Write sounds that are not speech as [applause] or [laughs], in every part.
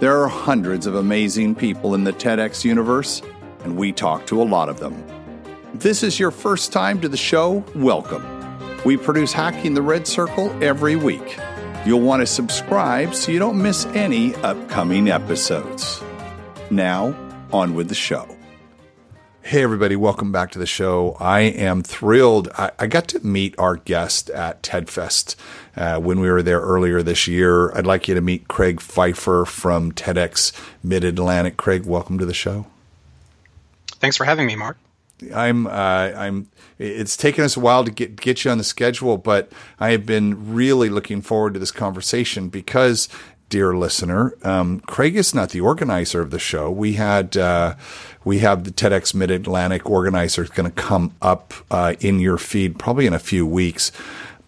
There are hundreds of amazing people in the TEDx universe, and we talk to a lot of them. If this is your first time to the show, welcome. We produce Hacking the Red Circle every week. You'll want to subscribe so you don't miss any upcoming episodes. Now, on with the show. Hey, everybody, welcome back to the show. I am thrilled. I, I got to meet our guest at TEDFest uh, when we were there earlier this year. I'd like you to meet Craig Pfeiffer from TEDx Mid Atlantic. Craig, welcome to the show. Thanks for having me, Mark. I'm uh, I'm. It's taken us a while to get get you on the schedule, but I have been really looking forward to this conversation because, dear listener, um, Craig is not the organizer of the show. We had uh, we have the TEDx Mid Atlantic organizer going to come up uh, in your feed probably in a few weeks,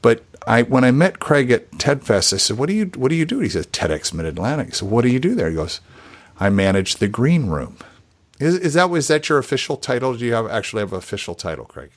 but. I, when I met Craig at TEDFest, I said, "What do you What do you do?" He says, "TEDx Mid Atlantic." So, what do you do there? He goes, "I manage the green room." Is, is that that your official title? Do you have actually have an official title, Craig?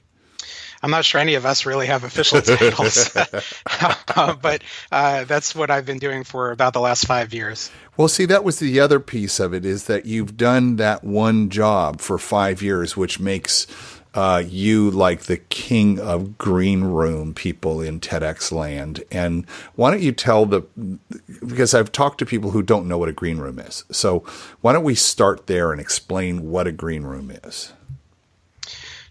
I'm not sure any of us really have official [laughs] titles, uh, [laughs] but uh, that's what I've been doing for about the last five years. Well, see, that was the other piece of it is that you've done that one job for five years, which makes uh, you like the king of green room people in TEDx land. And why don't you tell the, because I've talked to people who don't know what a green room is. So why don't we start there and explain what a green room is?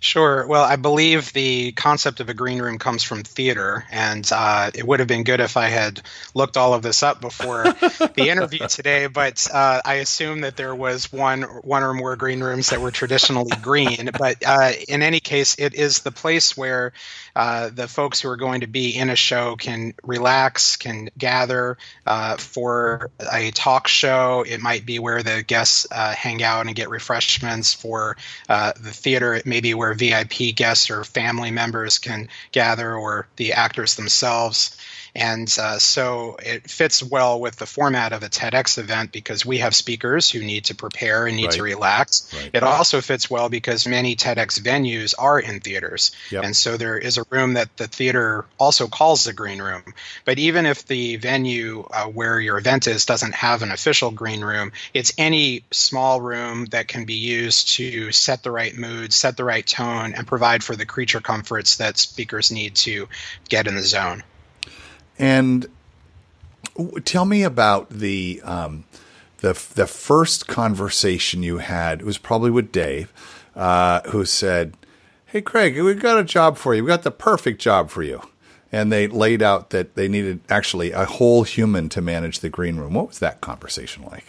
Sure. Well, I believe the concept of a green room comes from theater, and uh, it would have been good if I had looked all of this up before the [laughs] interview today. But uh, I assume that there was one one or more green rooms that were traditionally green. But uh, in any case, it is the place where uh, the folks who are going to be in a show can relax, can gather uh, for a talk show. It might be where the guests uh, hang out and get refreshments. For the theater, it may be where VIP guests or family members can gather, or the actors themselves. And uh, so it fits well with the format of a TEDx event because we have speakers who need to prepare and need right. to relax. Right. It also fits well because many TEDx venues are in theaters. Yep. And so there is a room that the theater also calls the green room. But even if the venue uh, where your event is doesn't have an official green room, it's any small room that can be used to set the right mood, set the right tone, and provide for the creature comforts that speakers need to get in the zone. And tell me about the um, the the first conversation you had. It was probably with Dave, uh, who said, "Hey, Craig, we've got a job for you. We've got the perfect job for you." And they laid out that they needed actually a whole human to manage the green room. What was that conversation like?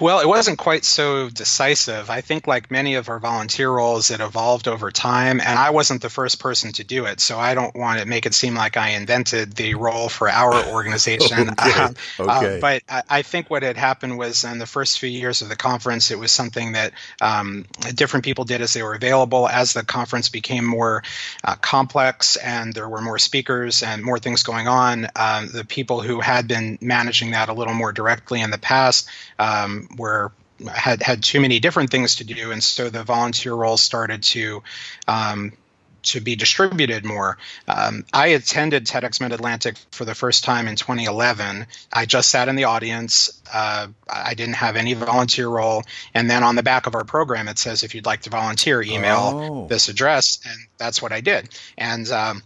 Well, it wasn't quite so decisive. I think, like many of our volunteer roles, it evolved over time, and I wasn't the first person to do it. So I don't want to make it seem like I invented the role for our [laughs] organization. okay. Um, okay. Uh, but I, I, think what had happened was in the first few years of the conference, it was something that um, different people did as they were available. As the conference became more uh, complex and there were more speakers and more things going on, um, the people who had been managing that a little more directly in the past. Um, were had had too many different things to do, and so the volunteer role started to um, to be distributed more. Um, I attended TEDx Mid Atlantic for the first time in 2011. I just sat in the audience. Uh, I didn't have any volunteer role. And then on the back of our program, it says if you'd like to volunteer, email oh. this address. And that's what I did. And um,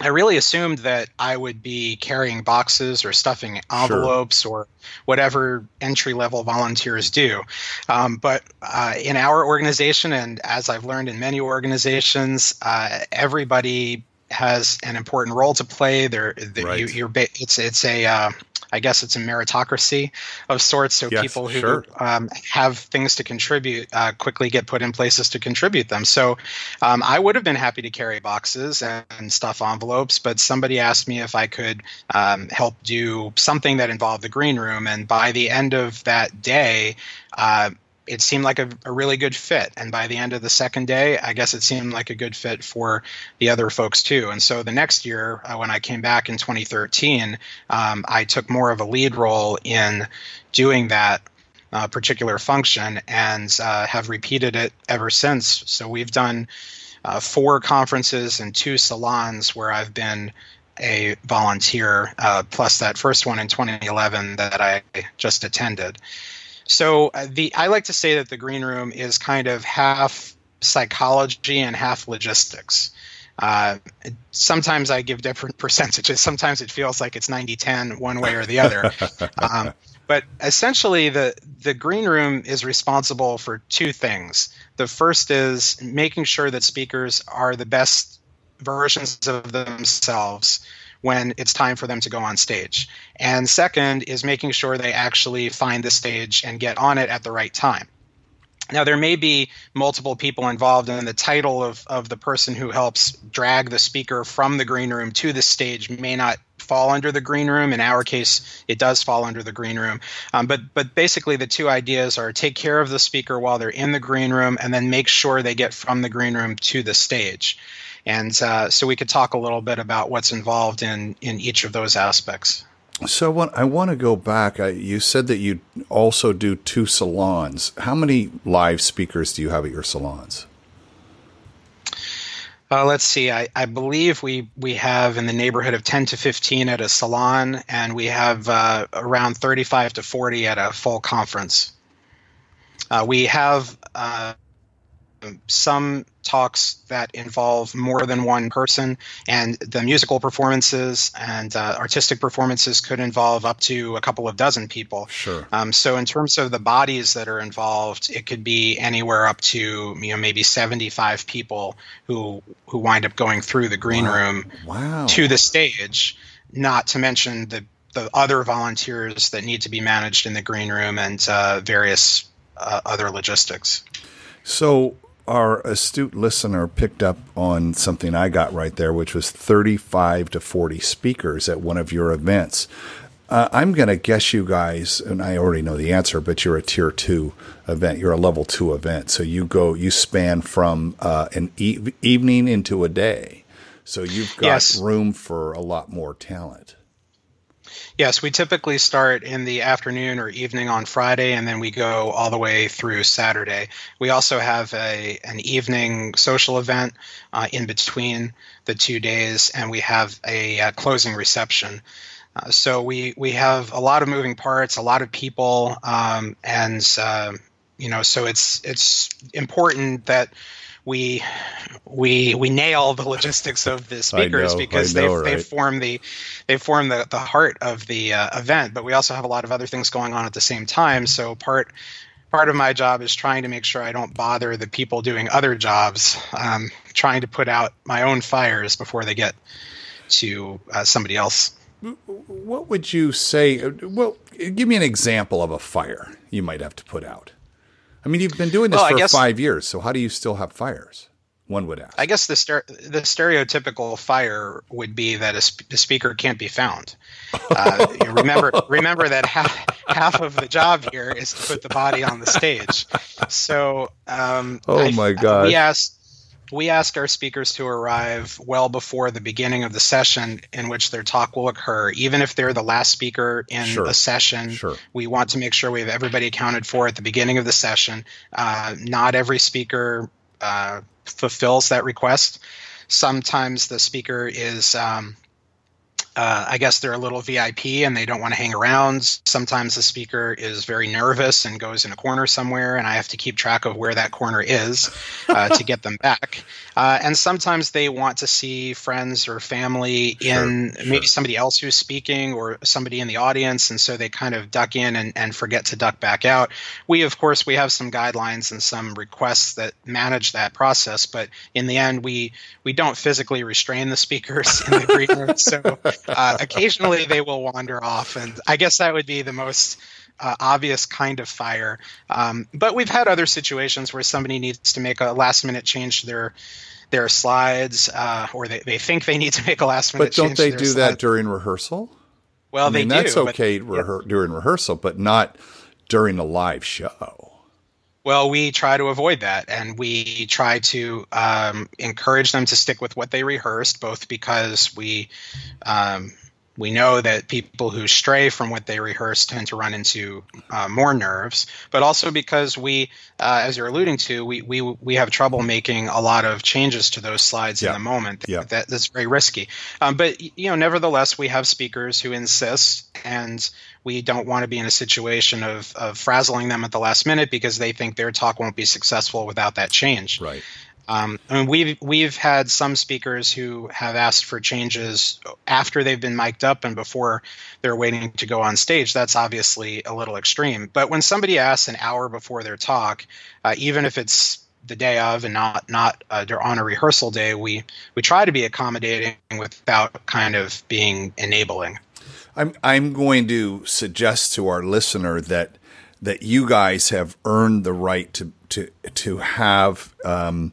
I really assumed that I would be carrying boxes or stuffing envelopes sure. or whatever entry level volunteers do. Um, but uh, in our organization, and as I've learned in many organizations, uh, everybody has an important role to play. There, right. you, are it's it's a uh, I guess it's a meritocracy of sorts. So yes, people who sure. um, have things to contribute uh, quickly get put in places to contribute them. So um, I would have been happy to carry boxes and stuff envelopes, but somebody asked me if I could um, help do something that involved the green room. And by the end of that day, uh, it seemed like a, a, really good fit. And by the end of the second day, I guess it seemed like a good fit for the other folks too. And so the next year, uh, when I came back in 2013, um, I took more of a lead role in doing that uh, particular function and uh, have repeated it ever since. So we've done uh, four conferences and two salons where I've been a volunteer, uh, plus that first one in 2011 that I just attended. So uh, the I like to say that the green room is kind of half psychology and half logistics. Uh, sometimes I give different [laughs] percentages. Sometimes it feels like it's 90 10 one way or the other. [laughs] um, but essentially, the, the green room is responsible for two things. The first is making sure that speakers are the best versions of themselves when it's time for them to go on stage. And second is making sure they actually find the stage and get on it at the right time. Now, there may be multiple people involved, and the title of, of the person who helps drag the speaker from the green room to the stage may not fall under the green room. In our case, it does fall under the green room. Um, but but basically, the two ideas are take care of the speaker while they're in the green room, and then make sure they get from the green room to the stage. And uh, so we could talk a little bit about what's involved in, in each of those aspects. So what, I want to go back. I, you said that you also do two salons. How many live speakers do you have at your salons? Uh, let's see. I, I, believe we we have in the neighborhood of ten to fifteen at a salon, and we have uh, around thirty-five to forty at a full conference. Uh, we have uh, some talks that involve more than one person, and the musical performances and uh, artistic performances could involve up to a couple of dozen people. Sure. Um, so, in terms of the bodies that are involved, it could be anywhere up to you know maybe seventy-five people who who wind up going through the green wow. room wow. to the stage. Not to mention the the other volunteers that need to be managed in the green room and uh, various uh, other logistics. So, our astute listener picked up on something I got right there, which was 35 to 40 speakers at one of your events. Uh, I'm going to guess you guys, and I already know the answer, but you're a tier two event. You're a level two event. So you go, you span from uh, an e- evening into a day. So you've got yes. room for a lot more talent. Yes, we typically start in the afternoon or evening on Friday, and then we go all the way through Saturday. We also have a an evening social event uh, in between the two days, and we have a, a closing reception. Uh, so we we have a lot of moving parts, a lot of people, um, and uh, you know, so it's it's important that we we we nail the logistics of the speakers know, because they right? they form the they form the, the heart of the uh, event. But we also have a lot of other things going on at the same time. So part part of my job is trying to make sure I don't bother the people doing other jobs, um, trying to put out my own fires before they get to uh, somebody else. What would you say? Well, give me an example of a fire you might have to put out. I mean, you've been doing this well, for guess, five years, so how do you still have fires? One would ask. I guess the stere- the stereotypical fire would be that a sp- the speaker can't be found. Uh, remember [laughs] remember that half half of the job here is to put the body on the stage. So, um, oh I, my god, we asked we ask our speakers to arrive well before the beginning of the session in which their talk will occur. Even if they're the last speaker in sure. a session, sure. we want to make sure we have everybody accounted for at the beginning of the session. Uh, not every speaker uh, fulfills that request. Sometimes the speaker is um, uh, I guess they're a little VIP and they don't want to hang around. Sometimes the speaker is very nervous and goes in a corner somewhere, and I have to keep track of where that corner is uh, to get them back. [laughs] Uh, and sometimes they want to see friends or family in sure, maybe somebody else who's speaking or somebody in the audience, and so they kind of duck in and, and forget to duck back out. We, of course, we have some guidelines and some requests that manage that process, but in the end, we we don't physically restrain the speakers in the green room, so [laughs] uh, occasionally they will wander off, and I guess that would be the most uh, obvious kind of fire. Um, but we've had other situations where somebody needs to make a last minute change to their their slides, uh, or they, they think they need to make a last minute. But don't they do that during rehearsal? Well, I mean, they that's do. okay but, rehe- during rehearsal, but not during a live show. Well, we try to avoid that, and we try to um, encourage them to stick with what they rehearsed, both because we um, we know that people who stray from what they rehearse tend to run into uh, more nerves, but also because we, uh, as you're alluding to, we, we we have trouble making a lot of changes to those slides yeah. in the moment. Yeah. That, that's very risky. Um, but you know, nevertheless, we have speakers who insist, and we don't want to be in a situation of, of frazzling them at the last minute because they think their talk won't be successful without that change. Right. Um, I mean, we've we've had some speakers who have asked for changes after they've been mic'd up and before they're waiting to go on stage. That's obviously a little extreme. But when somebody asks an hour before their talk, uh, even if it's the day of and not not uh, on a rehearsal day, we we try to be accommodating without kind of being enabling. I'm I'm going to suggest to our listener that that you guys have earned the right to to to have um,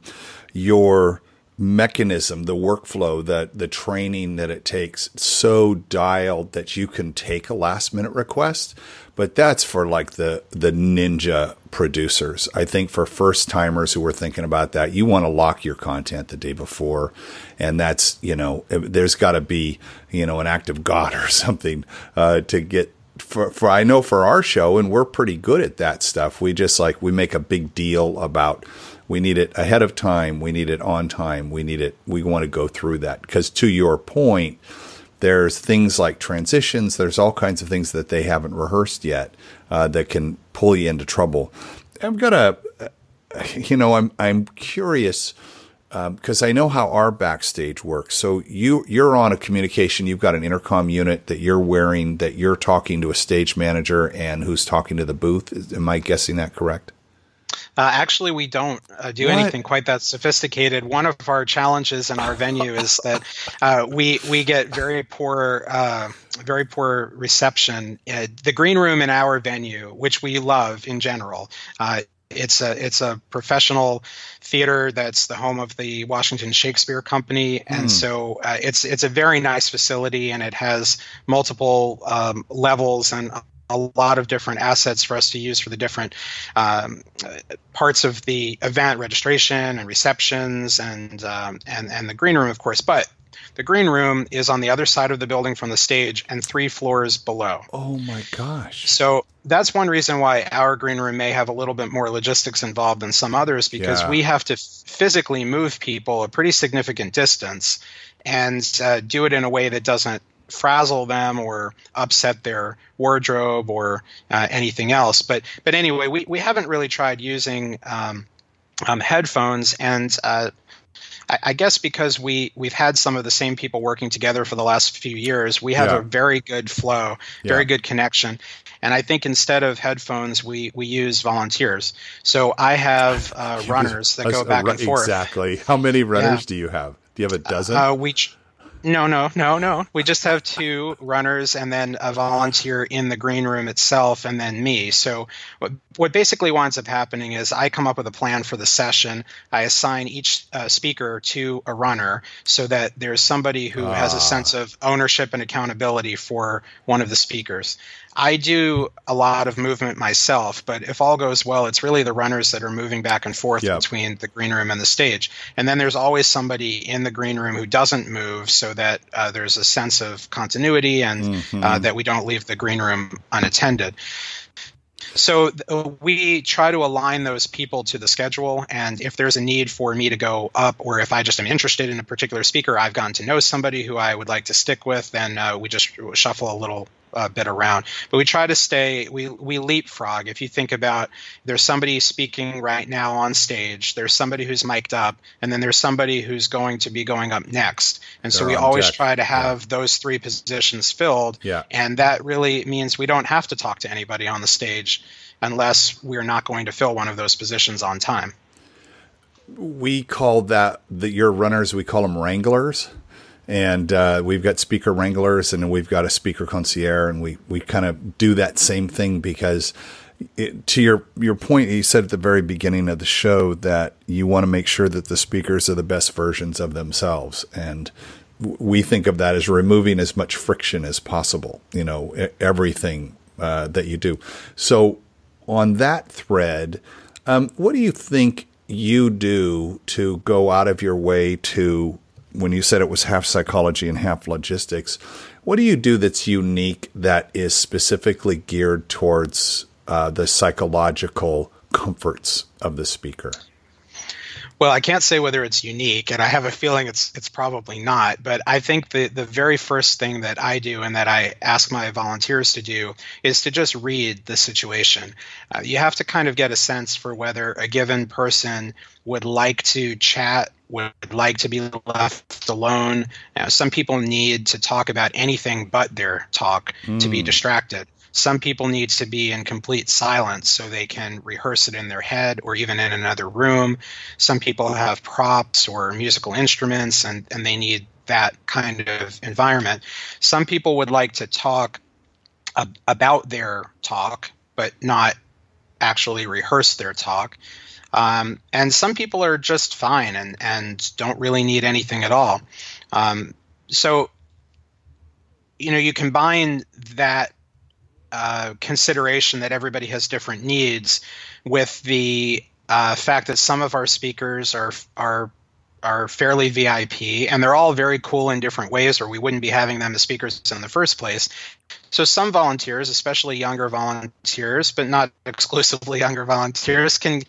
your mechanism, the workflow, that the training that it takes so dialed that you can take a last minute request. But that's for like the the ninja producers. I think for first timers who are thinking about that, you want to lock your content the day before, and that's you know there's got to be you know an act of God [laughs] or something uh, to get for, for I know for our show, and we're pretty good at that stuff. We just like we make a big deal about we need it ahead of time, we need it on time, we need it. We want to go through that because to your point, there's things like transitions. There's all kinds of things that they haven't rehearsed yet uh, that can pull you into trouble. I've got a, you know, I'm I'm curious because um, I know how our backstage works. So you you're on a communication. You've got an intercom unit that you're wearing. That you're talking to a stage manager and who's talking to the booth. Am I guessing that correct? Uh, actually, we don't uh, do what? anything quite that sophisticated. One of our challenges in our venue [laughs] is that uh, we we get very poor uh, very poor reception. Uh, the green room in our venue, which we love in general, uh, it's a it's a professional theater that's the home of the Washington Shakespeare Company, and mm. so uh, it's it's a very nice facility, and it has multiple um, levels and a lot of different assets for us to use for the different um, parts of the event registration and receptions and um, and and the green room, of course. But the green room is on the other side of the building from the stage and three floors below. Oh my gosh. So that's one reason why our green room may have a little bit more logistics involved than some others because yeah. we have to physically move people a pretty significant distance and uh, do it in a way that doesn't frazzle them or upset their wardrobe or uh, anything else. But but anyway, we, we haven't really tried using um, um, headphones, and uh, I, I, guess because we we've had some of the same people working together for the last few years, we have yeah. a very good flow, very yeah. good connection. And I think instead of headphones, we we use volunteers. So I have uh, [laughs] runners that go back and forth. Exactly. How many runners yeah. do you have? Do you have a dozen? Uh, we no, no, no, no. We just have two runners and then a volunteer in the green room itself, and then me. So, what, what basically winds up happening is I come up with a plan for the session. I assign each uh, speaker to a runner so that there's somebody who has a ah. sense of ownership and accountability for one of the speakers. I do a lot of movement myself, but if all goes well, it's really the runners that are moving back and forth yep. between the green room and the stage. And then there's always somebody in the green room who doesn't move so that uh, there's a sense of continuity and uh, mm-hmm. uh, that we don't leave the green room unattended. So we try to align those people to the schedule, and if there's a need for me to go up, or if I just am interested in a particular speaker, I've gotten to know somebody who I would like to stick with, then uh, we just shuffle a little uh, bit around. But we try to stay, we, we leapfrog. If you think about there's somebody speaking right now on stage, there's somebody who's mic'd up, and then there's somebody who's going to be going up next. And so we always deck. try to have yeah. those three positions filled. Yeah. And that really means we don't have to talk to anybody on the stage unless we're not going to fill one of those positions on time. We call that the your runners. We call them wranglers and uh, we've got speaker wranglers and we've got a speaker concierge, and we we kind of do that same thing because. It, to your your point, you said at the very beginning of the show that you want to make sure that the speakers are the best versions of themselves, and we think of that as removing as much friction as possible. You know, everything uh, that you do. So on that thread, Um, what do you think you do to go out of your way to, when you said it was half psychology and half logistics, what do you do that's unique that is specifically geared towards uh, the psychological comforts of the speaker? Well, I can't say whether it's unique, and I have a feeling it's it's probably not. But I think the the very first thing that I do and that I ask my volunteers to do is to just read the situation. Uh, you have to kind of get a sense for whether a given person would like to chat, would like to be left alone. Uh, some people need to talk about anything but their talk mm. to be hmm. distracted. Some people need to be in complete silence so they can rehearse it in their head or even in another room. Some people have props or musical instruments and, and they need that kind of environment. Some people would like to talk ab- about their talk, but not actually rehearse their talk. Um, and some people are just fine and, and don't really need anything at all. Um, so, you know, you combine that uh, consideration that everybody has different needs with the uh, fact that some of our speakers are are are fairly VIP and they're all very cool in different ways or we wouldn't be having them as speakers in the first place. So some volunteers, especially younger volunteers, but not exclusively younger volunteers can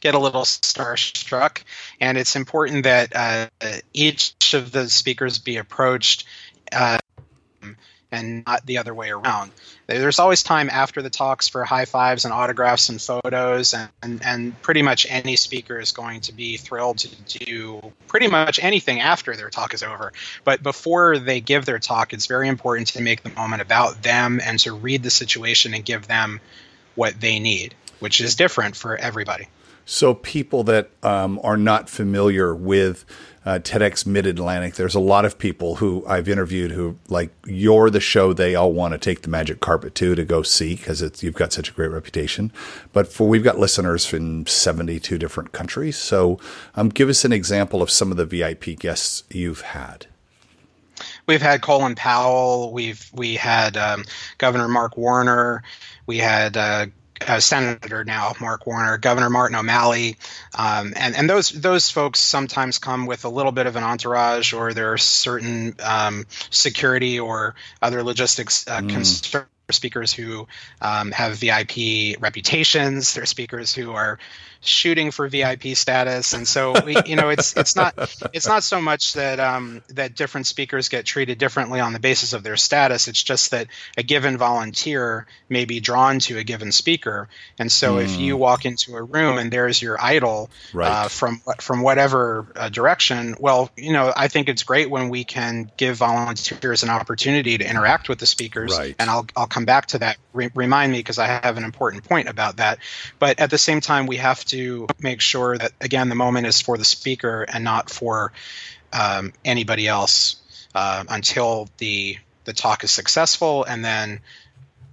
get a little starstruck and it's important that uh, each of the speakers be approached uh, and not the other way around. There's always time after the talks for high fives and autographs and photos, and, and, and, pretty much any speaker is going to be thrilled to do pretty much anything after their talk is over. But before they give their talk, it's very important to make the moment about them and to read the situation and give them what they need, which is different for everybody. So, people that um, are not familiar with uh, TEDx Mid Atlantic, there's a lot of people who I've interviewed who like you're the show they all want to take the magic carpet to to go see because you've got such a great reputation. But for we've got listeners in 72 different countries, so um, give us an example of some of the VIP guests you've had. We've had Colin Powell. We've we had um, Governor Mark Warner. We had uh, uh, Senator now, Mark Warner, Governor Martin O'Malley, um, and and those those folks sometimes come with a little bit of an entourage, or there are certain um, security or other logistics uh, mm. concerns speakers who um, have VIP reputations. There are speakers who are shooting for VIP status, and so we, you know it's it's not it's not so much that um, that different speakers get treated differently on the basis of their status. It's just that a given volunteer may be drawn to a given speaker, and so mm. if you hmm. walk into a room and there's your idol right. uh, from from whatever uh, direction, well, you know I think it's great when we can give volunteers an opportunity to interact with the speakers, right. and I'll I'll come back to that. Re- remind me because I have an important point about that. But at the same time, we have to make sure that again the moment is for the speaker and not for um, anybody else uh, until the the talk is successful, and then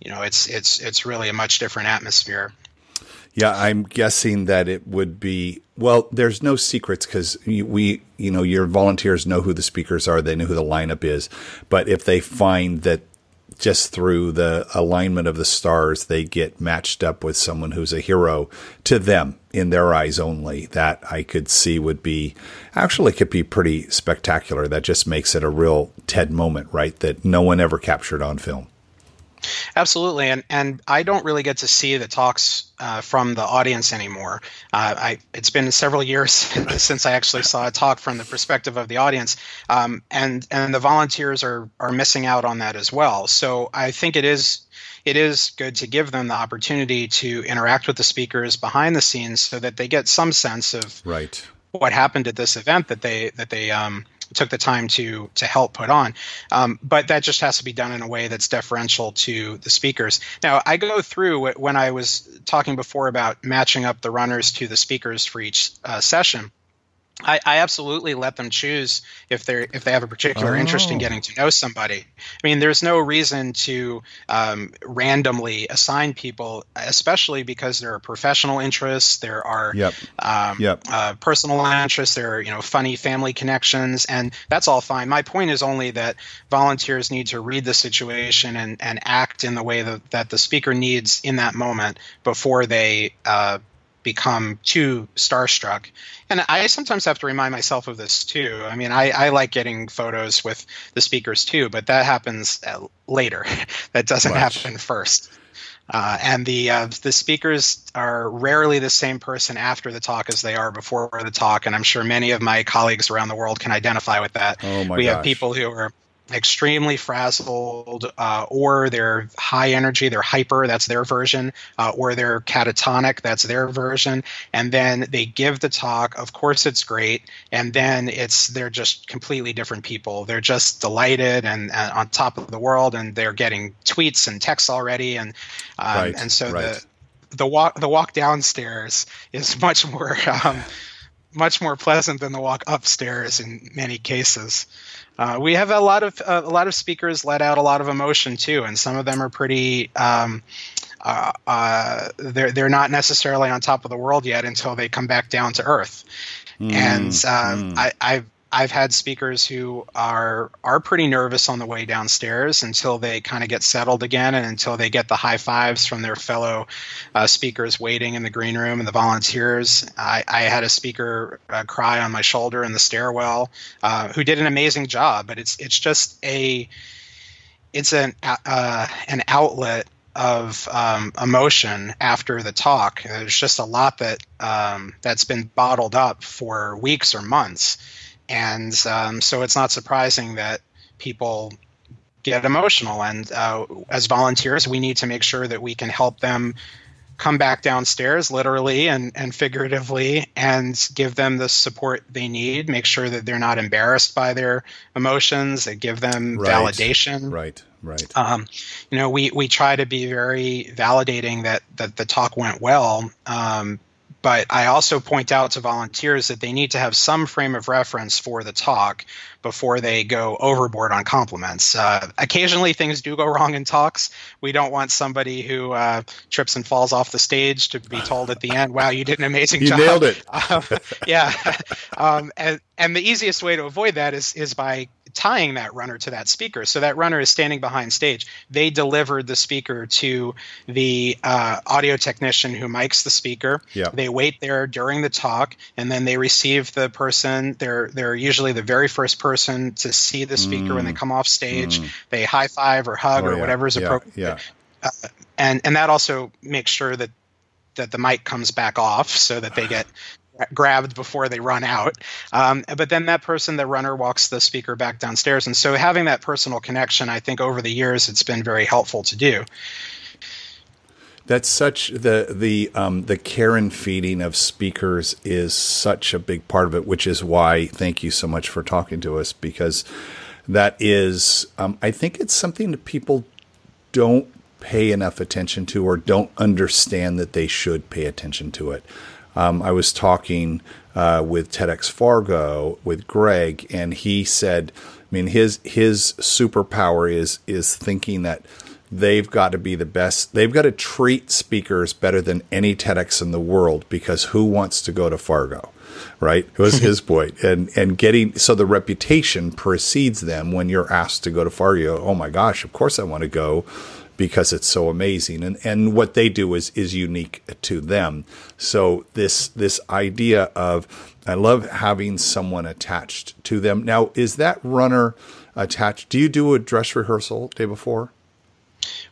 you know it's it's it's really a much different atmosphere. Yeah, I'm guessing that it would be well. There's no secrets because we, you know, your volunteers know who the speakers are. They know who the lineup is. But if they find that just through the alignment of the stars, they get matched up with someone who's a hero to them in their eyes only. That I could see would be actually could be pretty spectacular. That just makes it a real TED moment, right? That no one ever captured on film. Absolutely, and and I don't really get to see the talks uh, from the audience anymore. Uh, I it's been several years [laughs] since I actually saw a talk from the perspective of the audience, um, and and the volunteers are are missing out on that as well. So I think it is it is good to give them the opportunity to interact with the speakers behind the scenes so that they get some sense of right what happened at this event that they that they um, took the time to to help put on. Um, but that just has to be done in a way that's deferential to the speakers. Now, I go through when I was talking before about matching up the runners to the speakers for each uh, session. I, I, absolutely let them choose if they if they have a particular oh. interest in oh. getting to know somebody. I mean, there's no reason to um, randomly assign people, especially because there are professional interests, there are yep. Um, yep. Uh, personal interests, there are you know funny family connections, and that's all fine. My point is only that volunteers need to read the situation and, and act in the way that, that the speaker needs in that moment before they uh, become too starstruck. And I sometimes have to remind myself of this too. I mean, I, I like getting photos with the speakers too, but that happens uh, later. [laughs] that doesn't Much. happen first. Uh, and the uh, the speakers are rarely the same person after the talk as they are before the talk, and I'm sure many of my colleagues around the world can identify with that. Oh my we gosh. have people who are extremely frazzled, uh, or they're high energy, they're hyper, that's their version, uh, or they're catatonic, that's their version. And then they give the talk. Of course, it's great. And then it's they're just completely different people. They're just delighted and, and on top of the world, and they're getting tweets and texts already. And um, right, and so right. the the walk the walk downstairs is much more. Um, much more pleasant than the walk upstairs in many cases. Uh, we have a lot of uh, a lot of speakers let out a lot of emotion too, and some of them are pretty. Um, uh, uh, they're they're not necessarily on top of the world yet until they come back down to earth. Mm, and mm. I, I've I've had speakers who are are pretty nervous on the way downstairs until they kind of get settled again and until they get the high fives from their fellow uh, speakers waiting in the green room and the volunteers. I, I had a speaker uh, cry on my shoulder in the stairwell uh, who did an amazing job, but it's it's just a it's an uh, an outlet of um, emotion after the talk. There's just a lot that um, that's been bottled up for weeks or months and um, so it's not surprising that people get emotional. And uh, as volunteers, we need to make sure that we can help them come back downstairs, literally and, and figuratively, and give them the support they need. Make sure that they're not embarrassed by their emotions. That give them right. validation. Right. Right. Um, you know, we, we try to be very validating that that the talk went well. Um, but I also point out to volunteers that they need to have some frame of reference for the talk before they go overboard on compliments. Uh, occasionally, things do go wrong in talks. We don't want somebody who uh, trips and falls off the stage to be told at the end, "Wow, you did an amazing you job." You nailed it. [laughs] Um, yeah, [laughs] um, and and the easiest way to avoid that is is by tying that runner to that speaker. So that runner is standing behind stage. They delivered the speaker to the uh, audio technician who mics the speaker. Yeah. They wait there during the talk, and then they receive the person. They're they're usually the very first person to see the speaker mm. when they mm. come off stage. Mm. They high five or hug oh, or yeah. whatever is yeah. appropriate. Yeah. Uh, and and that also makes sure that that the mic comes back off so that they get grabbed before they run out. Um, but then that person, the runner, walks the speaker back downstairs. And so having that personal connection, I think over the years, it's been very helpful to do. That's such the the um, the care and feeding of speakers is such a big part of it, which is why thank you so much for talking to us because that is um, I think it's something that people don't pay enough attention to or don't understand that they should pay attention to it. Um, I was talking uh, with TEDx Fargo with Greg, and he said, I mean, his his superpower is is thinking that they've got to be the best. They've got to treat speakers better than any TEDx in the world because who wants to go to Fargo? Right? It was his [laughs] point. And and getting so the reputation precedes them when you're asked to go to Fargo. Oh my gosh, of course I want to go because it's so amazing. And and what they do is is unique to them. So this this idea of i love having someone attached to them. Now is that runner attached? Do you do a dress rehearsal day before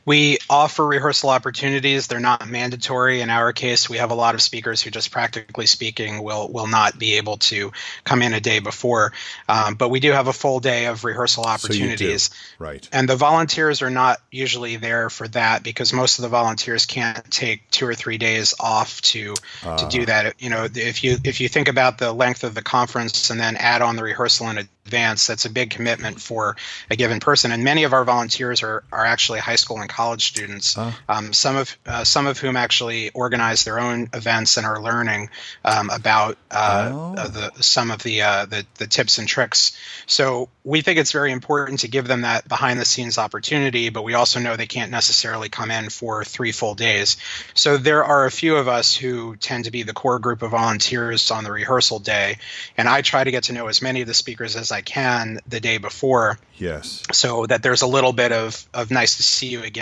we offer rehearsal opportunities. They're not mandatory. In our case, we have a lot of speakers who, just practically speaking, will will not be able to come in a day before. Um, but we do have a full day of rehearsal opportunities. So right. And the volunteers are not usually there for that because most of the volunteers can't take two or three days off to uh. to do ah. that. You know, if you if you think about the length of the conference and then add on the rehearsal in advance, that's a big commitment for a given person. And many of our volunteers are are actually high school and college students, uh. um, some of uh, some of whom actually organize their own events and are learning um, about uh, oh. the some of the, uh, the, the tips and tricks. So we think it's very important to give them that behind the scenes opportunity, but we also know they can't necessarily come in for three full days. So there are a few of us who tend to be the core group of volunteers on the rehearsal day, and I try to get to know as many of the speakers as as I can the day before. Yes. So that there's a little bit of, of nice to see you again.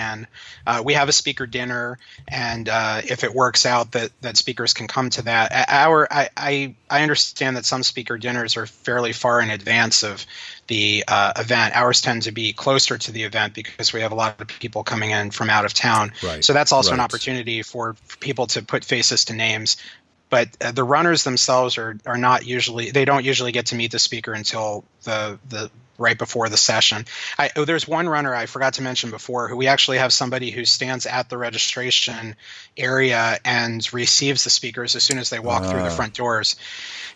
Uh, we have a speaker dinner, and uh, if it works out that, that speakers can come to that, our I, I, I understand that some speaker dinners are fairly far in advance of the uh, event. Ours tend to be closer to the event because we have a lot of people coming in from out of town. Right. So that's also right. an opportunity for people to put faces to names but uh, the runners themselves are are not usually they don't usually get to meet the speaker until the the right before the session. I, oh, there's one runner I forgot to mention before who we actually have somebody who stands at the registration area and receives the speakers as soon as they walk uh. through the front doors.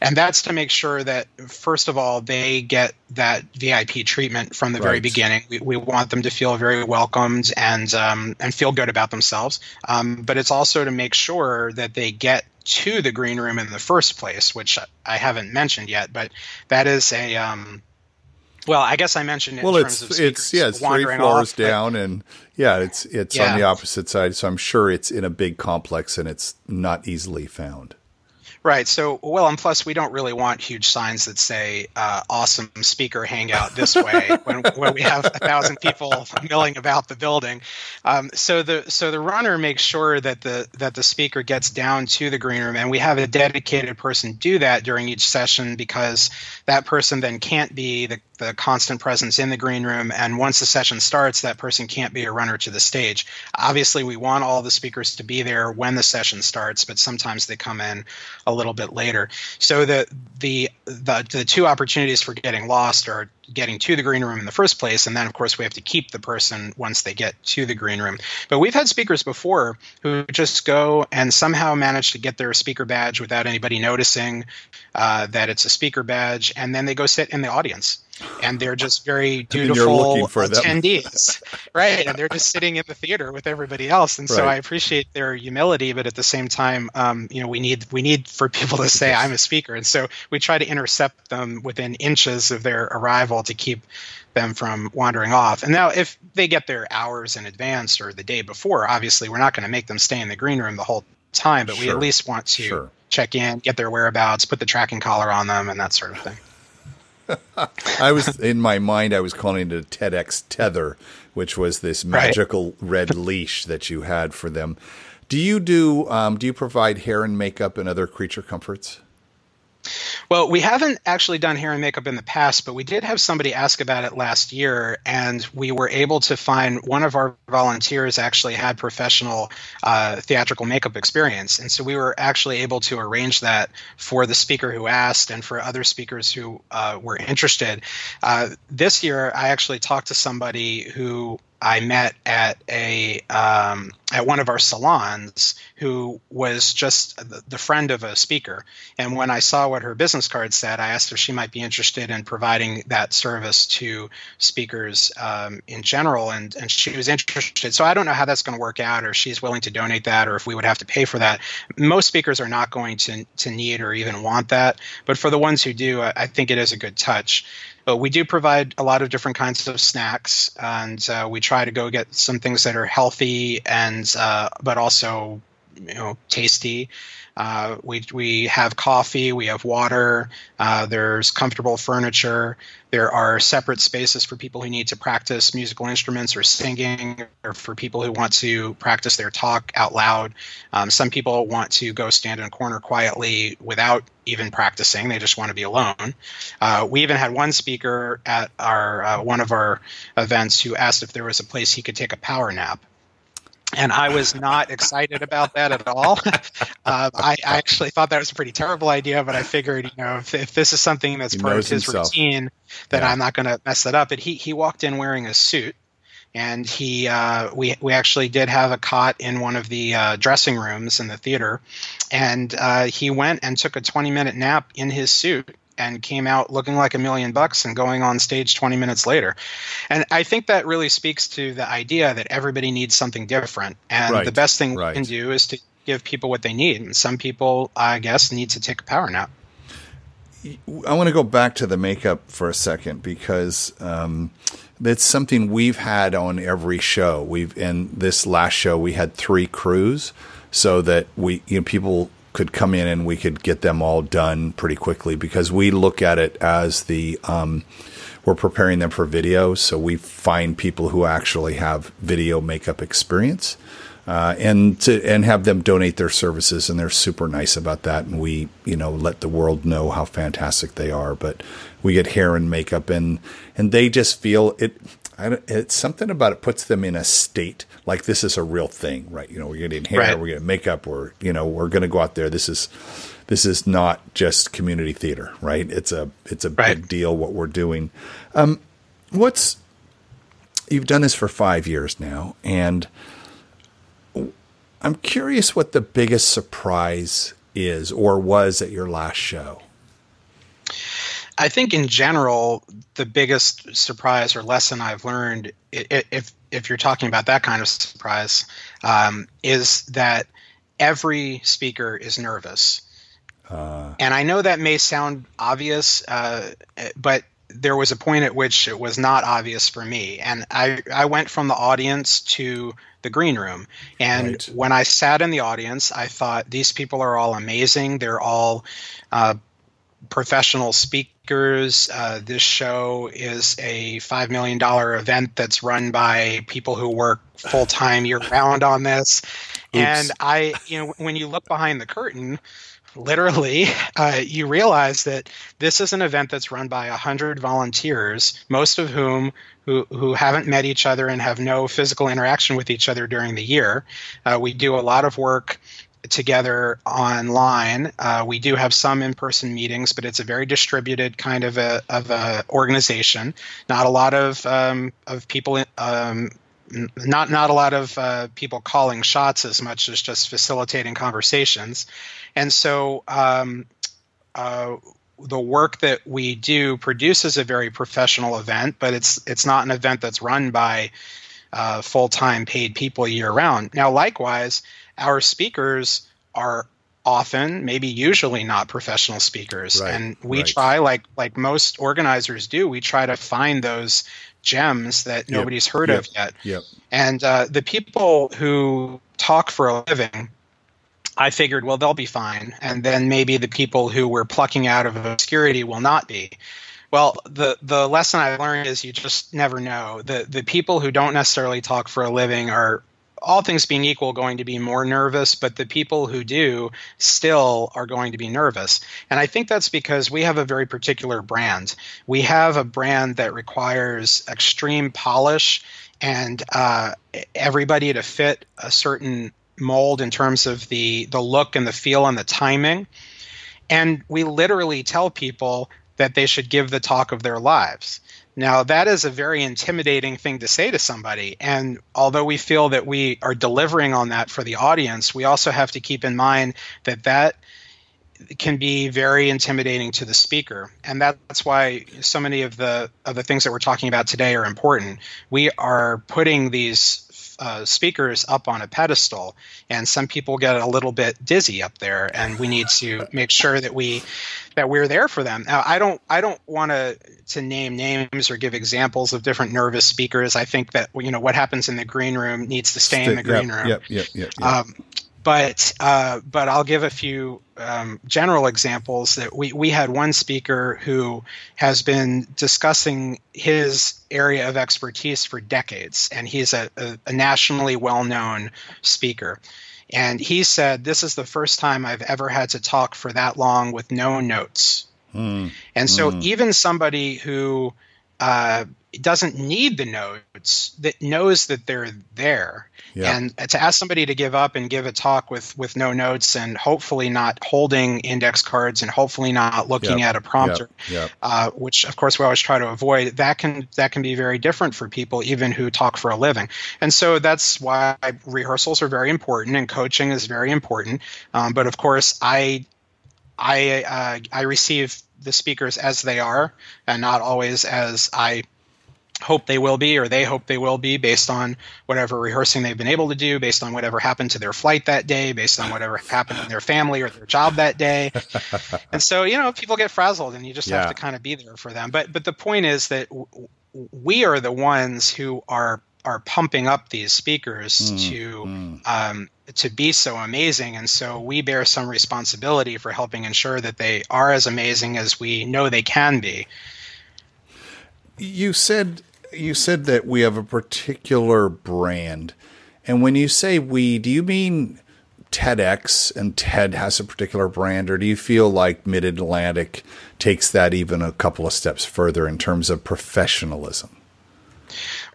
And that's to make sure that, first of all, they get that VIP treatment from the right. very beginning. We, we, want them to feel very welcomed and um, and feel good about themselves. Um, but it's also to make sure that they get to the green room in the first place, which I haven't mentioned yet. But that is a um, well, I guess I mentioned it well, it's it's yeah, it's three floors off, down, and yeah, it's it's yeah. on the opposite side. So I'm sure it's in a big complex, and it's not easily found. Right. So, well, and plus, we don't really want huge signs that say uh, "awesome speaker hangout this [laughs] way" when, when we have a thousand people [laughs] milling about the building. Um, so the so the runner makes sure that the that the speaker gets down to the green room, and we have a dedicated person do that during each session because that person then can't be the the constant presence in the green room. And once the session starts, that person can't be a runner to the stage. Obviously, we want all the speakers to be there when the session starts, but sometimes they come in a little bit later. So the the the, the two opportunities for getting lost are getting to the green room in the first place and then of course we have to keep the person once they get to the green room but we've had speakers before who just go and somehow manage to get their speaker badge without anybody noticing uh, that it's a speaker badge and then they go sit in the audience and they're just very dutiful attendees, [laughs] right? And they're just sitting in the theater with everybody else. And so. I appreciate their humility, but at the same time, um, you know, we need we need for people to say I'm a speaker, and so we try to intercept them within inches of their arrival to keep them from wandering off. And now, if they get there hours in advance or the day before, obviously we're not going to make them stay in the green room the whole time, but sure. we at least want to sure. check in, get their whereabouts, put the tracking collar on them, and that sort of thing. [laughs] I was in my mind. I was calling it a TEDx tether, which was this magical right. red [laughs] leash that you had for them. Do you do? Um, do you provide hair and makeup and other creature comforts? Well, we haven't actually done hair and makeup in the past, but we did have somebody ask about it last year, and we were able to find one of our volunteers actually had professional uh, theatrical makeup experience, and so we were actually able to arrange that for the speaker who asked and for other speakers who uh, were interested. Uh, this year, I actually talked to somebody who I met at a um, at one of our salons who was just the friend of a speaker. And when I saw what her business card said, I asked if she might be interested in providing that service to speakers um, in general, and and she was interested. So I don't know how that's going to work out, or she's willing to donate that, or if we would have to pay for that. Most speakers are not going to to need or even want that, but for the ones who do, I, I think it is a good touch. But we do provide a lot of different kinds of snacks, and uh, we try to go get some things that are healthy and uh, but also you know tasty. Uh, we we have coffee, we have water. Uh, there's comfortable furniture. There are separate spaces for people who need to practice musical instruments or singing, or for people who want to practice their talk out loud. Um, some people want to go stand in a corner quietly without even practicing; they just want to be alone. Uh, we even had one speaker at our uh, one of our events who asked if there was a place he could take a power nap and I was not excited about that at all. uh, [laughs] I, I, actually thought that was a pretty terrible idea, but I figured, you know, if, if this is something that's he part of his himself. routine, then yeah. I'm not going to mess that up. But he he walked in wearing a suit, and he uh, we we actually did have a cot in one of the uh, dressing rooms in the theater, and uh, he went and took a 20 minute nap in his suit and came out looking like a million bucks and going on stage 20 minutes later. And I think that really speaks to the idea that everybody needs something different. And right. the best thing right. we can do is to give people what they need. And some people, I guess, need to take a power nap. I want to go back to the makeup for a second because um, that's something we've had on every show. We've in this last show we had three crews, so that we you know people could come in and we could get them all done pretty quickly because we look at it as the um, we're preparing them for video, so we find people who actually have video makeup experience. Uh, and to and have them donate their services, and they're super nice about that. And we, you know, let the world know how fantastic they are. But we get hair and makeup, and and they just feel it. it's something about it puts them in a state like this is a real thing, right? You know, we're getting hair, right. we're getting makeup, we're you know, we're going to go out there. This is this is not just community theater, right? It's a it's a right. big deal what we're doing. Um, what's you've done this for five years now, and I'm curious what the biggest surprise is or was at your last show. I think in general, the biggest surprise or lesson I've learned, if if you're talking about that kind of surprise, um, is that every speaker is nervous. Uh, and I know that may sound obvious, uh, but there was a point at which it was not obvious for me. And I, I went from the audience to the green room. And right. when I sat in the audience, I thought these people are all amazing. They're all uh, professional speakers. Uh, this show is a $5 million event that's run by people who work full time year round on this. Oops. And I, you know, when you look behind the curtain, literally, uh, you realize that this is an event that's run by 100 volunteers, most of whom who, who haven't met each other and have no physical interaction with each other during the year. Uh, we do a lot of work together online. Uh, we do have some in-person meetings, but it's a very distributed kind of a of a organization. Not a lot of um, of people um, not not a lot of uh, people calling shots as much as just facilitating conversations, and so um, uh, the work that we do produces a very professional event, but it's it's not an event that's run by uh, full time paid people year round. Now, likewise, our speakers are often maybe usually not professional speakers right, and we right. try like like most organizers do we try to find those gems that nobody's yep, heard yep, of yet. Yep. And uh, the people who talk for a living, I figured, well, they'll be fine. And then maybe the people who we're plucking out of obscurity will not be. Well, the the lesson I learned is you just never know. The the people who don't necessarily talk for a living are all things being equal, going to be more nervous, but the people who do still are going to be nervous. And I think that's because we have a very particular brand. We have a brand that requires extreme polish and uh, everybody to fit a certain mold in terms of the the look and the feel and the timing. And we literally tell people that they should give the talk of their lives. Now, that is a very intimidating thing to say to somebody. And although we feel that we are delivering on that for the audience, we also have to keep in mind that that can be very intimidating to the speaker and that's why so many of the of the things that we're talking about today are important we are putting these uh, speakers up on a pedestal, and some people get a little bit dizzy up there, and we need to make sure that we that we're there for them. Now, I don't I don't want to to name names or give examples of different nervous speakers. I think that you know what happens in the green room needs to stay in the green yep, room. Yep, yep, yep. yep. Um, but uh, but I'll give a few um, general examples. That we we had one speaker who has been discussing his area of expertise for decades, and he's a, a, a nationally well known speaker. And he said, "This is the first time I've ever had to talk for that long with no notes." Mm. And so mm. even somebody who uh, doesn't need the notes that knows that they're there yeah. and to ask somebody to give up and give a talk with with no notes and hopefully not holding index cards and hopefully not looking yep. at a prompter yep. Yep. Uh, which of course we always try to avoid that can that can be very different for people even who talk for a living and so that's why rehearsals are very important and coaching is very important um, but of course i i uh, i receive the speakers as they are and not always as i hope they will be or they hope they will be based on whatever rehearsing they've been able to do based on whatever happened to their flight that day based on whatever happened in their family or their job that day [laughs] and so you know people get frazzled and you just yeah. have to kind of be there for them but but the point is that w- we are the ones who are are pumping up these speakers mm, to mm. Um, to be so amazing, and so we bear some responsibility for helping ensure that they are as amazing as we know they can be. You said you said that we have a particular brand, and when you say we, do you mean TEDx and TED has a particular brand, or do you feel like Mid Atlantic takes that even a couple of steps further in terms of professionalism?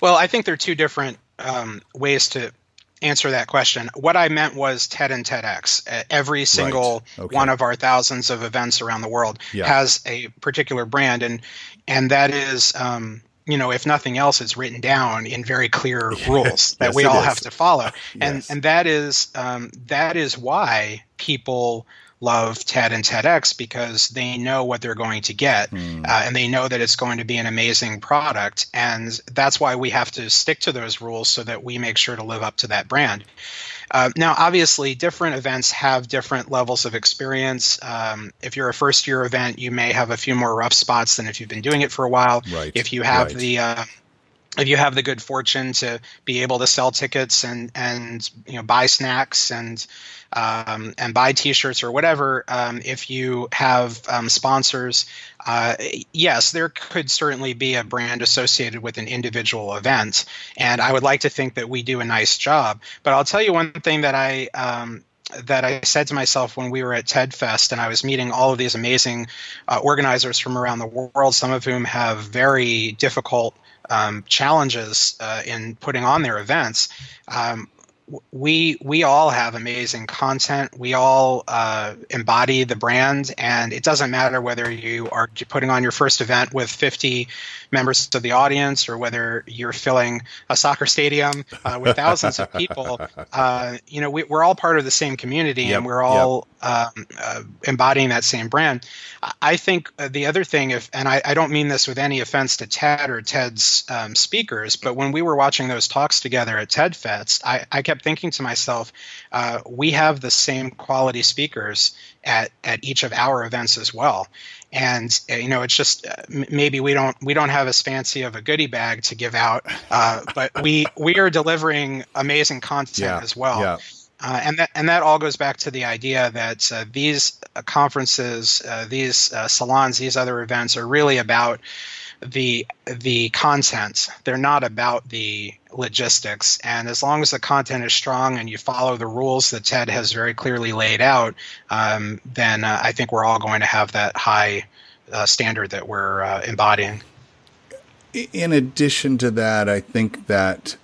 Well, I think there are two different um, ways to answer that question. What I meant was TED and TEDx. Every single right. okay. one of our thousands of events around the world yeah. has a particular brand, and and that is. Um, you know, if nothing else, it's written down in very clear [laughs] rules that yes, we all is. have to follow, [laughs] and yes. and that is um, that is why people love TED and TEDx because they know what they're going to get mm. uh, and they know that it's going to be an amazing product. And that's why we have to stick to those rules so that we make sure to live up to that brand. Uh, now, obviously, different events have different levels of experience. Um, if you're a first year event, you may have a few more rough spots than if you've been doing it for a while. Right. If you have right. the uh, if you have the good fortune to be able to sell tickets and and you know buy snacks and um, and buy T-shirts or whatever, um, if you have um, sponsors, uh, yes, there could certainly be a brand associated with an individual event, and I would like to think that we do a nice job. But I'll tell you one thing that I um, that I said to myself when we were at TED Fest and I was meeting all of these amazing uh, organizers from around the world, some of whom have very difficult um, challenges uh, in putting on their events. Um, we we all have amazing content. We all uh, embody the brand, and it doesn't matter whether you are putting on your first event with 50 members of the audience or whether you're filling a soccer stadium uh, with thousands of people. [laughs] Uh, you know, we, are all part of the same community, yep, and we're all yep. um, uh, embodying that same brand. I think the other thing, if and I, I, don't mean this with any offense to Ted or Ted's um, speakers, but when we were watching those talks together at TED Fest, I, I kept thinking to myself, uh, we have the same quality speakers at at each of our events as well and uh, you know it's just uh, maybe we don't we don't have as fancy of a goodie bag to give out uh, but we we are delivering amazing content yeah, as well yeah. Uh, and that and that all goes back to the idea that uh, these conferences, uh, these salons, these other events are really about the the content. They're not about the logistics. And as long as the content is strong and you follow the rules that Ted has very clearly laid out, um, then uh, I think we're all going to have that high uh, standard that we're uh, embodying. In addition to that, I think that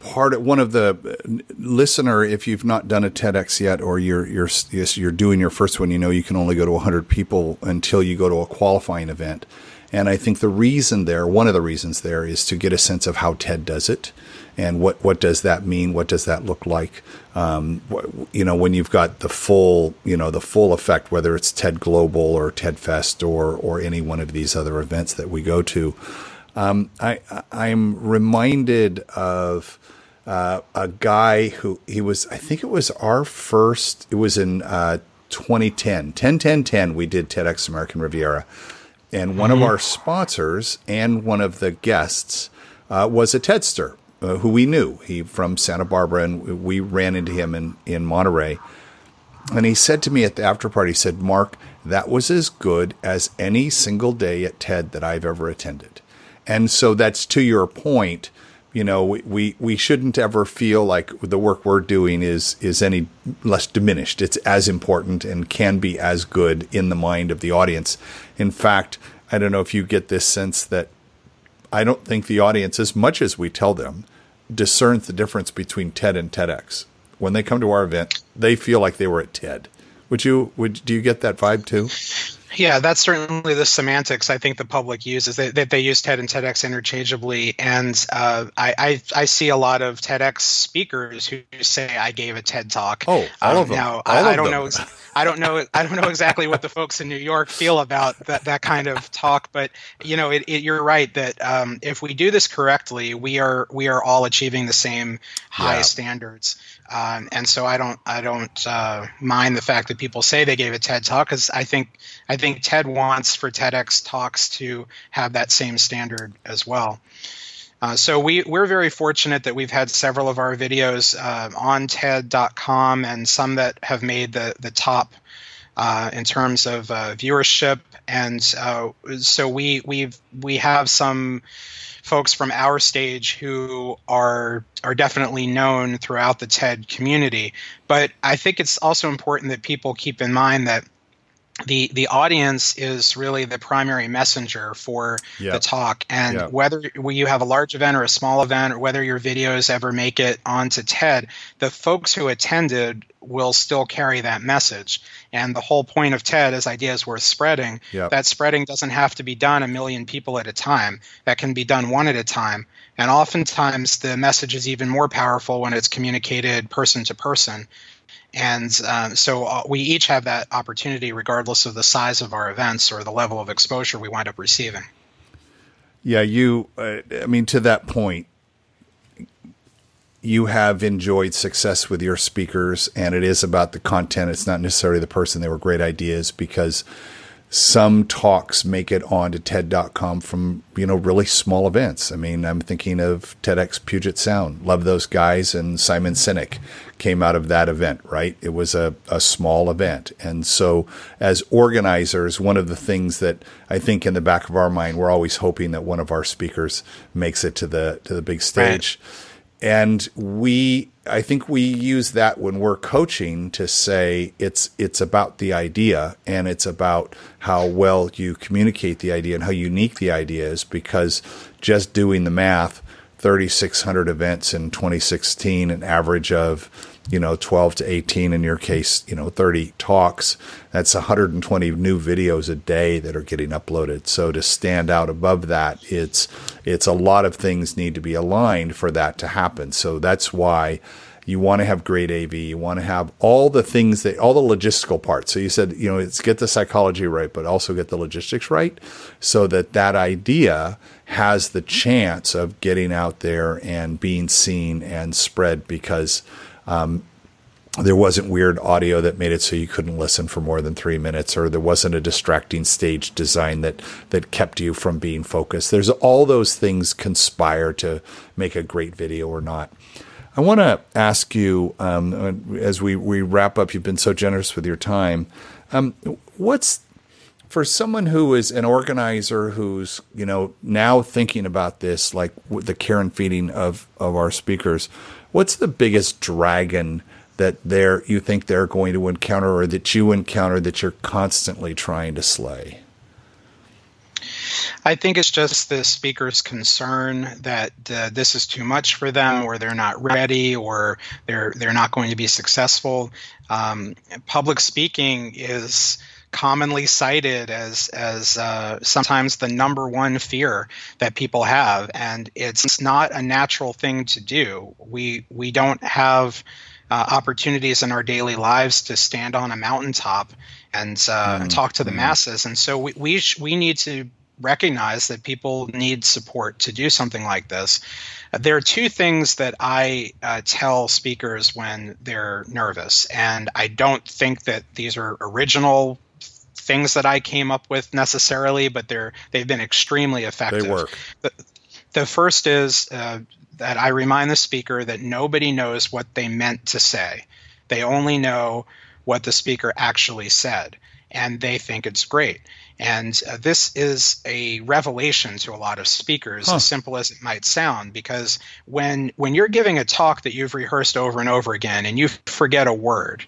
part of one of the listener if you've not done a TEDx yet or you're you're you're doing your first one you know you can only go to 100 people until you go to a qualifying event and I think the reason there, one of the reasons there, is to get a sense of how TED does it, and what what does that mean? What does that look like? Um, you know, when you've got the full, you know, the full effect, whether it's TED Global or TED Fest or or any one of these other events that we go to. Um, I I'm reminded of. Uh, a guy who he was, I think it was our first, it was in uh, 2010, 10, 10, 10, we did TEDx American Riviera. And one mm-hmm. of our sponsors and one of the guests uh, was a Tedster uh, who we knew. He from Santa Barbara, and we ran into him in, in Monterey. And he said to me at the after party, he said, Mark, that was as good as any single day at TED that I've ever attended. And so that's to your point you know, we, we, we shouldn't ever feel like the work we're doing is, is any less diminished. It's as important and can be as good in the mind of the audience. In fact, I don't know if you get this sense that I don't think the audience, as much as we tell them, discerns the difference between TED and TEDx. When they come to our event, they feel like they were at TED. Would you would do you get that vibe too? Yeah, that's certainly the semantics I think the public uses. They, they, they use TED and TEDx interchangeably, and uh, I, I, I see a lot of TEDx speakers who say I gave a TED talk. Oh, all um, of them. Now all I, I don't them. know. I don't know. I don't know exactly what the folks in New York feel about that that kind of talk, but you know, it, it, you're right that um, if we do this correctly, we are we are all achieving the same high yeah. standards. Um, and so I don't I don't uh, mind the fact that people say they gave a TED talk because I think I think TED wants for TEDx talks to have that same standard as well. Uh, so we we're very fortunate that we've had several of our videos uh, on TED.com and some that have made the the top uh, in terms of uh, viewership, and uh, so we we we have some folks from our stage who are are definitely known throughout the TED community. But I think it's also important that people keep in mind that the the audience is really the primary messenger for yep. the talk and yep. whether you have a large event or a small event or whether your videos ever make it onto ted the folks who attended will still carry that message and the whole point of ted is ideas worth spreading yep. that spreading doesn't have to be done a million people at a time that can be done one at a time and oftentimes the message is even more powerful when it's communicated person to person and um, so uh, we each have that opportunity, regardless of the size of our events or the level of exposure we wind up receiving. Yeah, you, uh, I mean, to that point, you have enjoyed success with your speakers, and it is about the content. It's not necessarily the person. They were great ideas because some talks make it onto TED.com from you know really small events. I mean, I'm thinking of TEDx Puget Sound. Love those guys, and Simon Sinek came out of that event. Right, it was a, a small event, and so as organizers, one of the things that I think in the back of our mind, we're always hoping that one of our speakers makes it to the to the big stage. Right and we i think we use that when we're coaching to say it's it's about the idea and it's about how well you communicate the idea and how unique the idea is because just doing the math 3600 events in 2016 an average of you know 12 to 18 in your case you know 30 talks that's 120 new videos a day that are getting uploaded so to stand out above that it's it's a lot of things need to be aligned for that to happen so that's why you want to have great AV. You want to have all the things that all the logistical parts. So you said, you know, it's get the psychology right, but also get the logistics right, so that that idea has the chance of getting out there and being seen and spread because um, there wasn't weird audio that made it so you couldn't listen for more than three minutes, or there wasn't a distracting stage design that that kept you from being focused. There's all those things conspire to make a great video or not. I want to ask you um, as we we wrap up. You've been so generous with your time. Um, what's for someone who is an organizer who's you know now thinking about this, like the care and feeding of of our speakers What's the biggest dragon that they're you think they're going to encounter or that you encounter that you're constantly trying to slay? I think it's just the speaker's concern that uh, this is too much for them, or they're not ready, or they're they're not going to be successful. Um, public speaking is commonly cited as as uh, sometimes the number one fear that people have, and it's not a natural thing to do. We we don't have uh, opportunities in our daily lives to stand on a mountaintop and uh, mm. talk to the mm. masses, and so we we, sh- we need to recognize that people need support to do something like this. There are two things that I uh, tell speakers when they're nervous, and I don't think that these are original things that I came up with necessarily, but they're they've been extremely effective. They work. The, the first is uh, that I remind the speaker that nobody knows what they meant to say. They only know what the speaker actually said, and they think it's great. And uh, this is a revelation to a lot of speakers, huh. as simple as it might sound, because when when you're giving a talk that you've rehearsed over and over again, and you forget a word,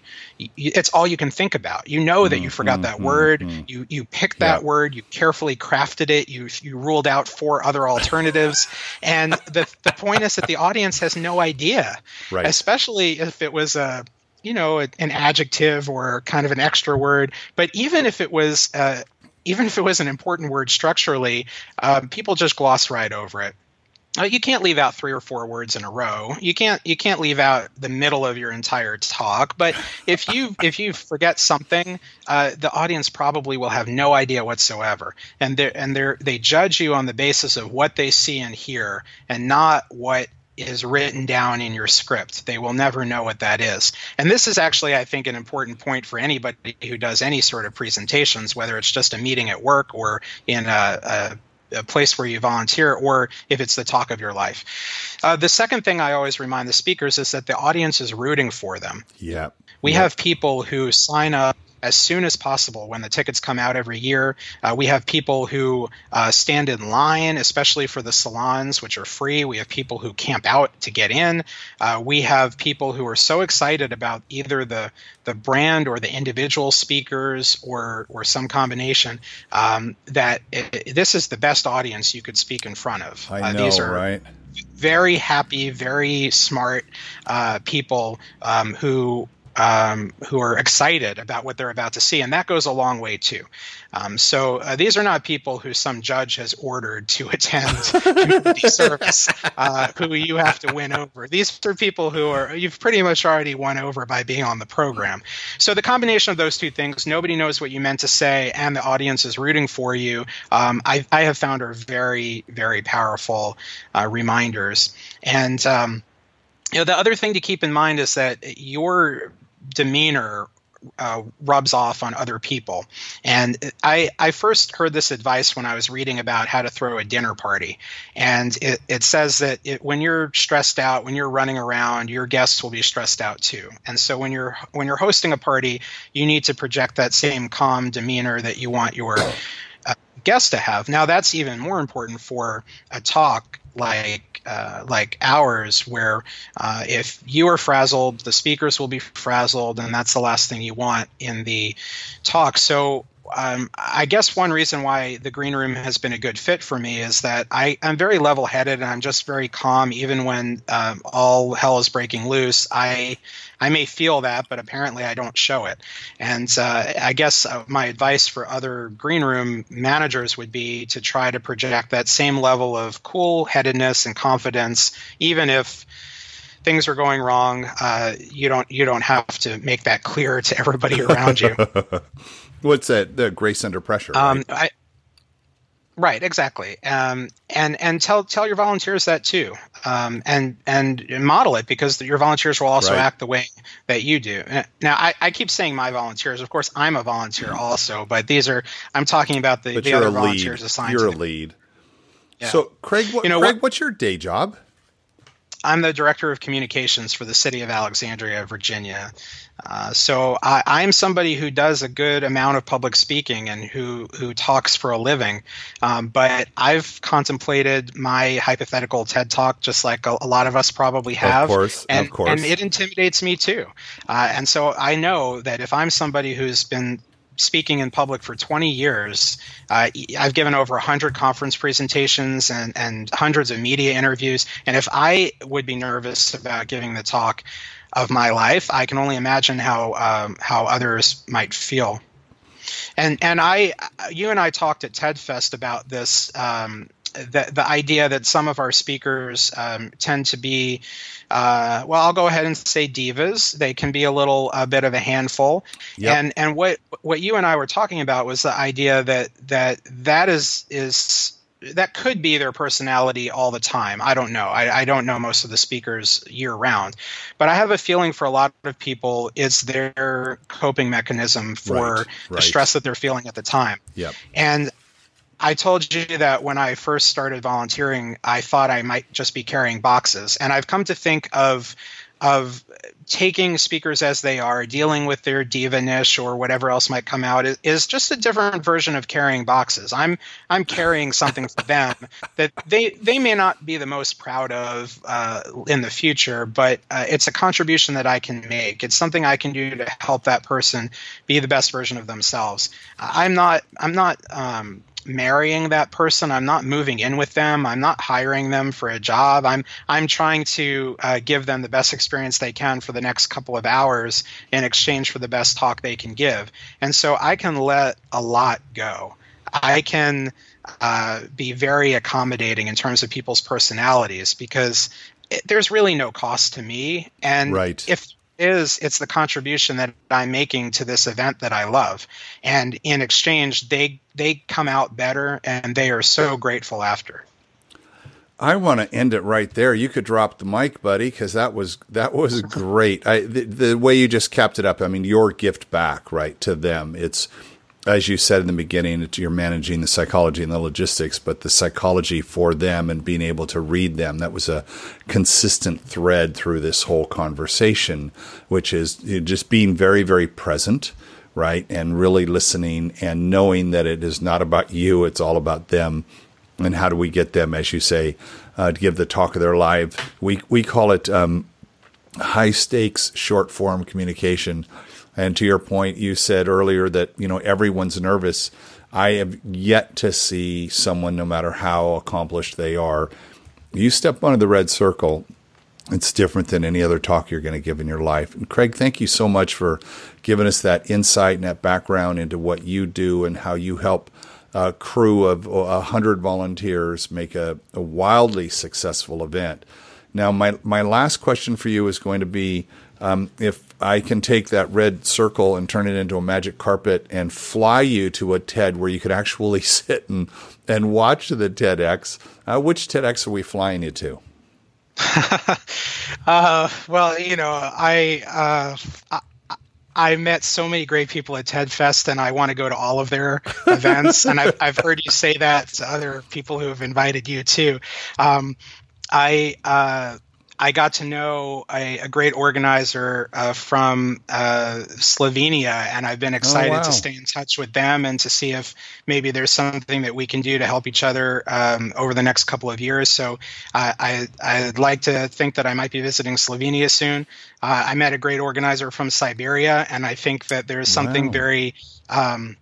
it's all you can think about. You know that you mm, forgot mm, that mm, word. Mm. You you picked that yeah. word. You carefully crafted it. You you ruled out four other alternatives, and the the point is that the audience has no idea, right. especially if it was a you know an adjective or kind of an extra word but even if it was uh, even if it was an important word structurally, um, people just gloss right over it. Uh, you can't leave out three or four words in a row. You can't you can't leave out the middle of your entire talk. But if you [laughs] if you forget something, uh, the audience probably will have no idea whatsoever, and they and they they judge you on the basis of what they see and hear, and not what is written down in your script. They will never know what that is. And this is actually, I think, an important point for anybody who does any sort of presentations, whether it's just a meeting at work or in a, a a place where you volunteer or if it's the talk of your life. Uh, the second thing I always remind the speakers is that the audience is rooting for them. Yeah. We have people who sign up as soon as possible when the tickets come out every year. Uh, we have people who uh, stand in line, especially for the salons, which are free. We have people who camp out to get in. Uh, we have people who are so excited about either the the brand or the individual speakers or or some combination um, that it, this is the best audience you could speak in front of. I uh, know, these are, right? Very happy, very smart uh, people um, who um, who are excited about what they're about to see, and that goes a long way too. Um, so uh, these are not people who some judge has ordered to [laughs] attend community [laughs] service, uh, who you have to win over. These are people who are you've pretty much already won over by being on the program. So the combination of those two things, nobody knows what you meant to say, and the audience is rooting for you. Um, I, I, have found are very, very powerful uh, reminders, and um, you know the other thing to keep in mind is that your demeanor uh, rubs off on other people. And I, I first heard this advice when I was reading about how to throw a dinner party. And it, it says that it, when you're stressed out, when you're running around, your guests will be stressed out too. And so when you're when you're hosting a party, you need to project that same calm demeanor that you want your uh, guests to have. Now that's even more important for a talk like uh, like ours, where uh, if you are frazzled, the speakers will be frazzled, and that's the last thing you want in the talk. So um, I guess one reason why the green room has been a good fit for me is that I, am very level headed and I'm just very calm, even when um, all hell is breaking loose. I I may feel that, but apparently I don't show it. And uh, I guess uh, my advice for other green room managers would be to try to project that same level of cool headedness and confidence, even if things are going wrong. Uh, you don't you don't have to make that clear to everybody around you. [laughs] What's that? The grace under pressure. Um, right? I, Right, exactly, um, and and tell tell your volunteers that too, um, and and model it because your volunteers will also right. act the way that you do. Now, I, I, keep saying my volunteers. Of course, I'm a volunteer also, but these are I'm talking about the, the other volunteers assigned. You're a lead. Yeah. So, Craig, what, you know, Craig, what, what's your day job? I'm the director of communications for the city of Alexandria, Virginia. Uh, so I, am somebody who does a good amount of public speaking and who who talks for a living. Um, but I've contemplated my hypothetical TED talk, just like a, a, lot of us probably have. Of course, and, of course. and it intimidates me too. Uh, and so I know that if I'm somebody who's been speaking in public for 20 years. Uh, I've given over 100 conference presentations and, and hundreds of media interviews. And if I would be nervous about giving the talk of my life, I can only imagine how um, how others might feel. And and I, you and I talked at TED Fest about this. Um, the, the idea that some of our speakers um, tend to be, uh, well, I'll go ahead and say divas. They can be a little a bit of a handful. Yep. And and what what you and I were talking about was the idea that that that is is that could be their personality all the time. I don't know. I, I, don't know most of the speakers year round, but I have a feeling for a lot of people, it's their coping mechanism for right, right. the stress that they're feeling at the time. Yep. And I told you that when I first started volunteering, I thought I might just be carrying boxes. And I've come to think of of taking speakers as they are, dealing with their diva niche or whatever else might come out is, just a different version of carrying boxes. I'm I'm carrying something for them [laughs] that they they may not be the most proud of uh, in the future, but uh, it's a contribution that I can make. It's something I can do to help that person be the best version of themselves. I'm not I'm not um, marrying that person. I'm not moving in with them. I'm not hiring them for a job. I'm I'm trying to uh, give them the best experience they can for the next couple of hours in exchange for the best talk they can give. And so I can let a lot go. I can uh, be very accommodating in terms of people's personalities because it, there's really no cost to me. And right. if is it's the contribution that I'm making to this event that I love. And in exchange, they they come out better and they are so grateful after. I want to end it right there. You could drop the mic, buddy, because that was that was [laughs] great. I, the, the way you just kept it up. I mean, your gift back, right, to them. It's as you said in the beginning, you're managing the psychology and the logistics, but the psychology for them and being able to read them. That was a consistent thread through this whole conversation, which is just being very, very present, right? And really listening and knowing that it is not about you, it's all about them. And how do we get them, as you say, uh, to give the talk of their life? We, we call it um, high stakes, short form communication and to your point, you said earlier that you know everyone's nervous. I have yet to see someone, no matter how accomplished they are, you step onto the red circle. It's different than any other talk you're going to give in your life. And Craig, thank you so much for giving us that insight and that background into what you do and how you help a crew of a hundred volunteers make a, a wildly successful event. Now, my my last question for you is going to be um, if I can take that red circle and turn it into a magic carpet and fly you to a TED where you could actually [laughs] sit and, and watch the TEDx, uh, which TEDx are we flying you to? [laughs] uh, well, you know, I, uh, I, I met so many great people at TED Fest, and I want to go to all of their [laughs] events. and I've, I've heard you say that to other people who have invited you too. Um, I uh, I got to know a, a great organizer uh, from uh, Slovenia, and I've been oh, excited oh, wow. to stay in touch with them and to see if maybe there's something that we can do to help each other um, over the next couple of years. So uh, I, I'd like to think that I might be visiting Slovenia soon. Uh, I met a great organizer from Siberia, and I think that there's something wow. very um,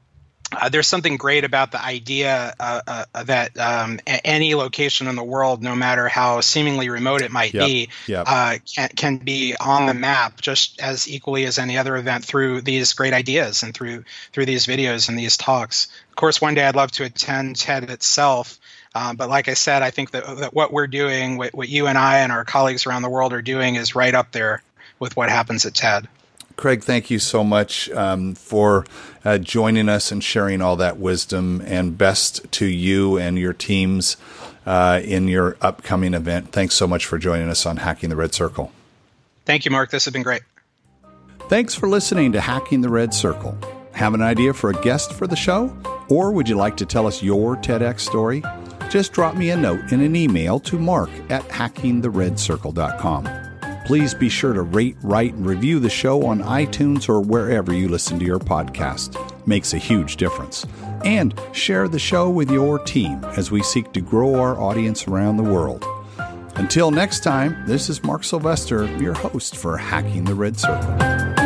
uh, there's something great about the idea uh, uh, that um, any location in the world, no matter how seemingly remote it might yep. be, yep. Uh, can, can be on the map just as equally as any other event through these great ideas and through through these videos and these talks. Of course, one day I'd love to attend TED itself. Um, but like I said, I think that, that what we're doing, what, what you and I and our colleagues around the world are doing, is right up there with what happens at TED. Craig, thank you so much um, for uh, joining us and sharing all that wisdom. And best to you and your teams uh, in your upcoming event. Thanks so much for joining us on Hacking the Red Circle. Thank you, Mark. This has been great. Thanks for listening to Hacking the Red Circle. Have an idea for a guest for the show? Or would you like to tell us your TEDx story? Just drop me a note in an email to mark at hackingtheredcircle.com. Please be sure to rate, write, and review the show on iTunes or wherever you listen to your podcast. Makes a huge difference. And share the show with your team as we seek to grow our audience around the world. Until next time, this is Mark Sylvester, your host for Hacking the Red Circle.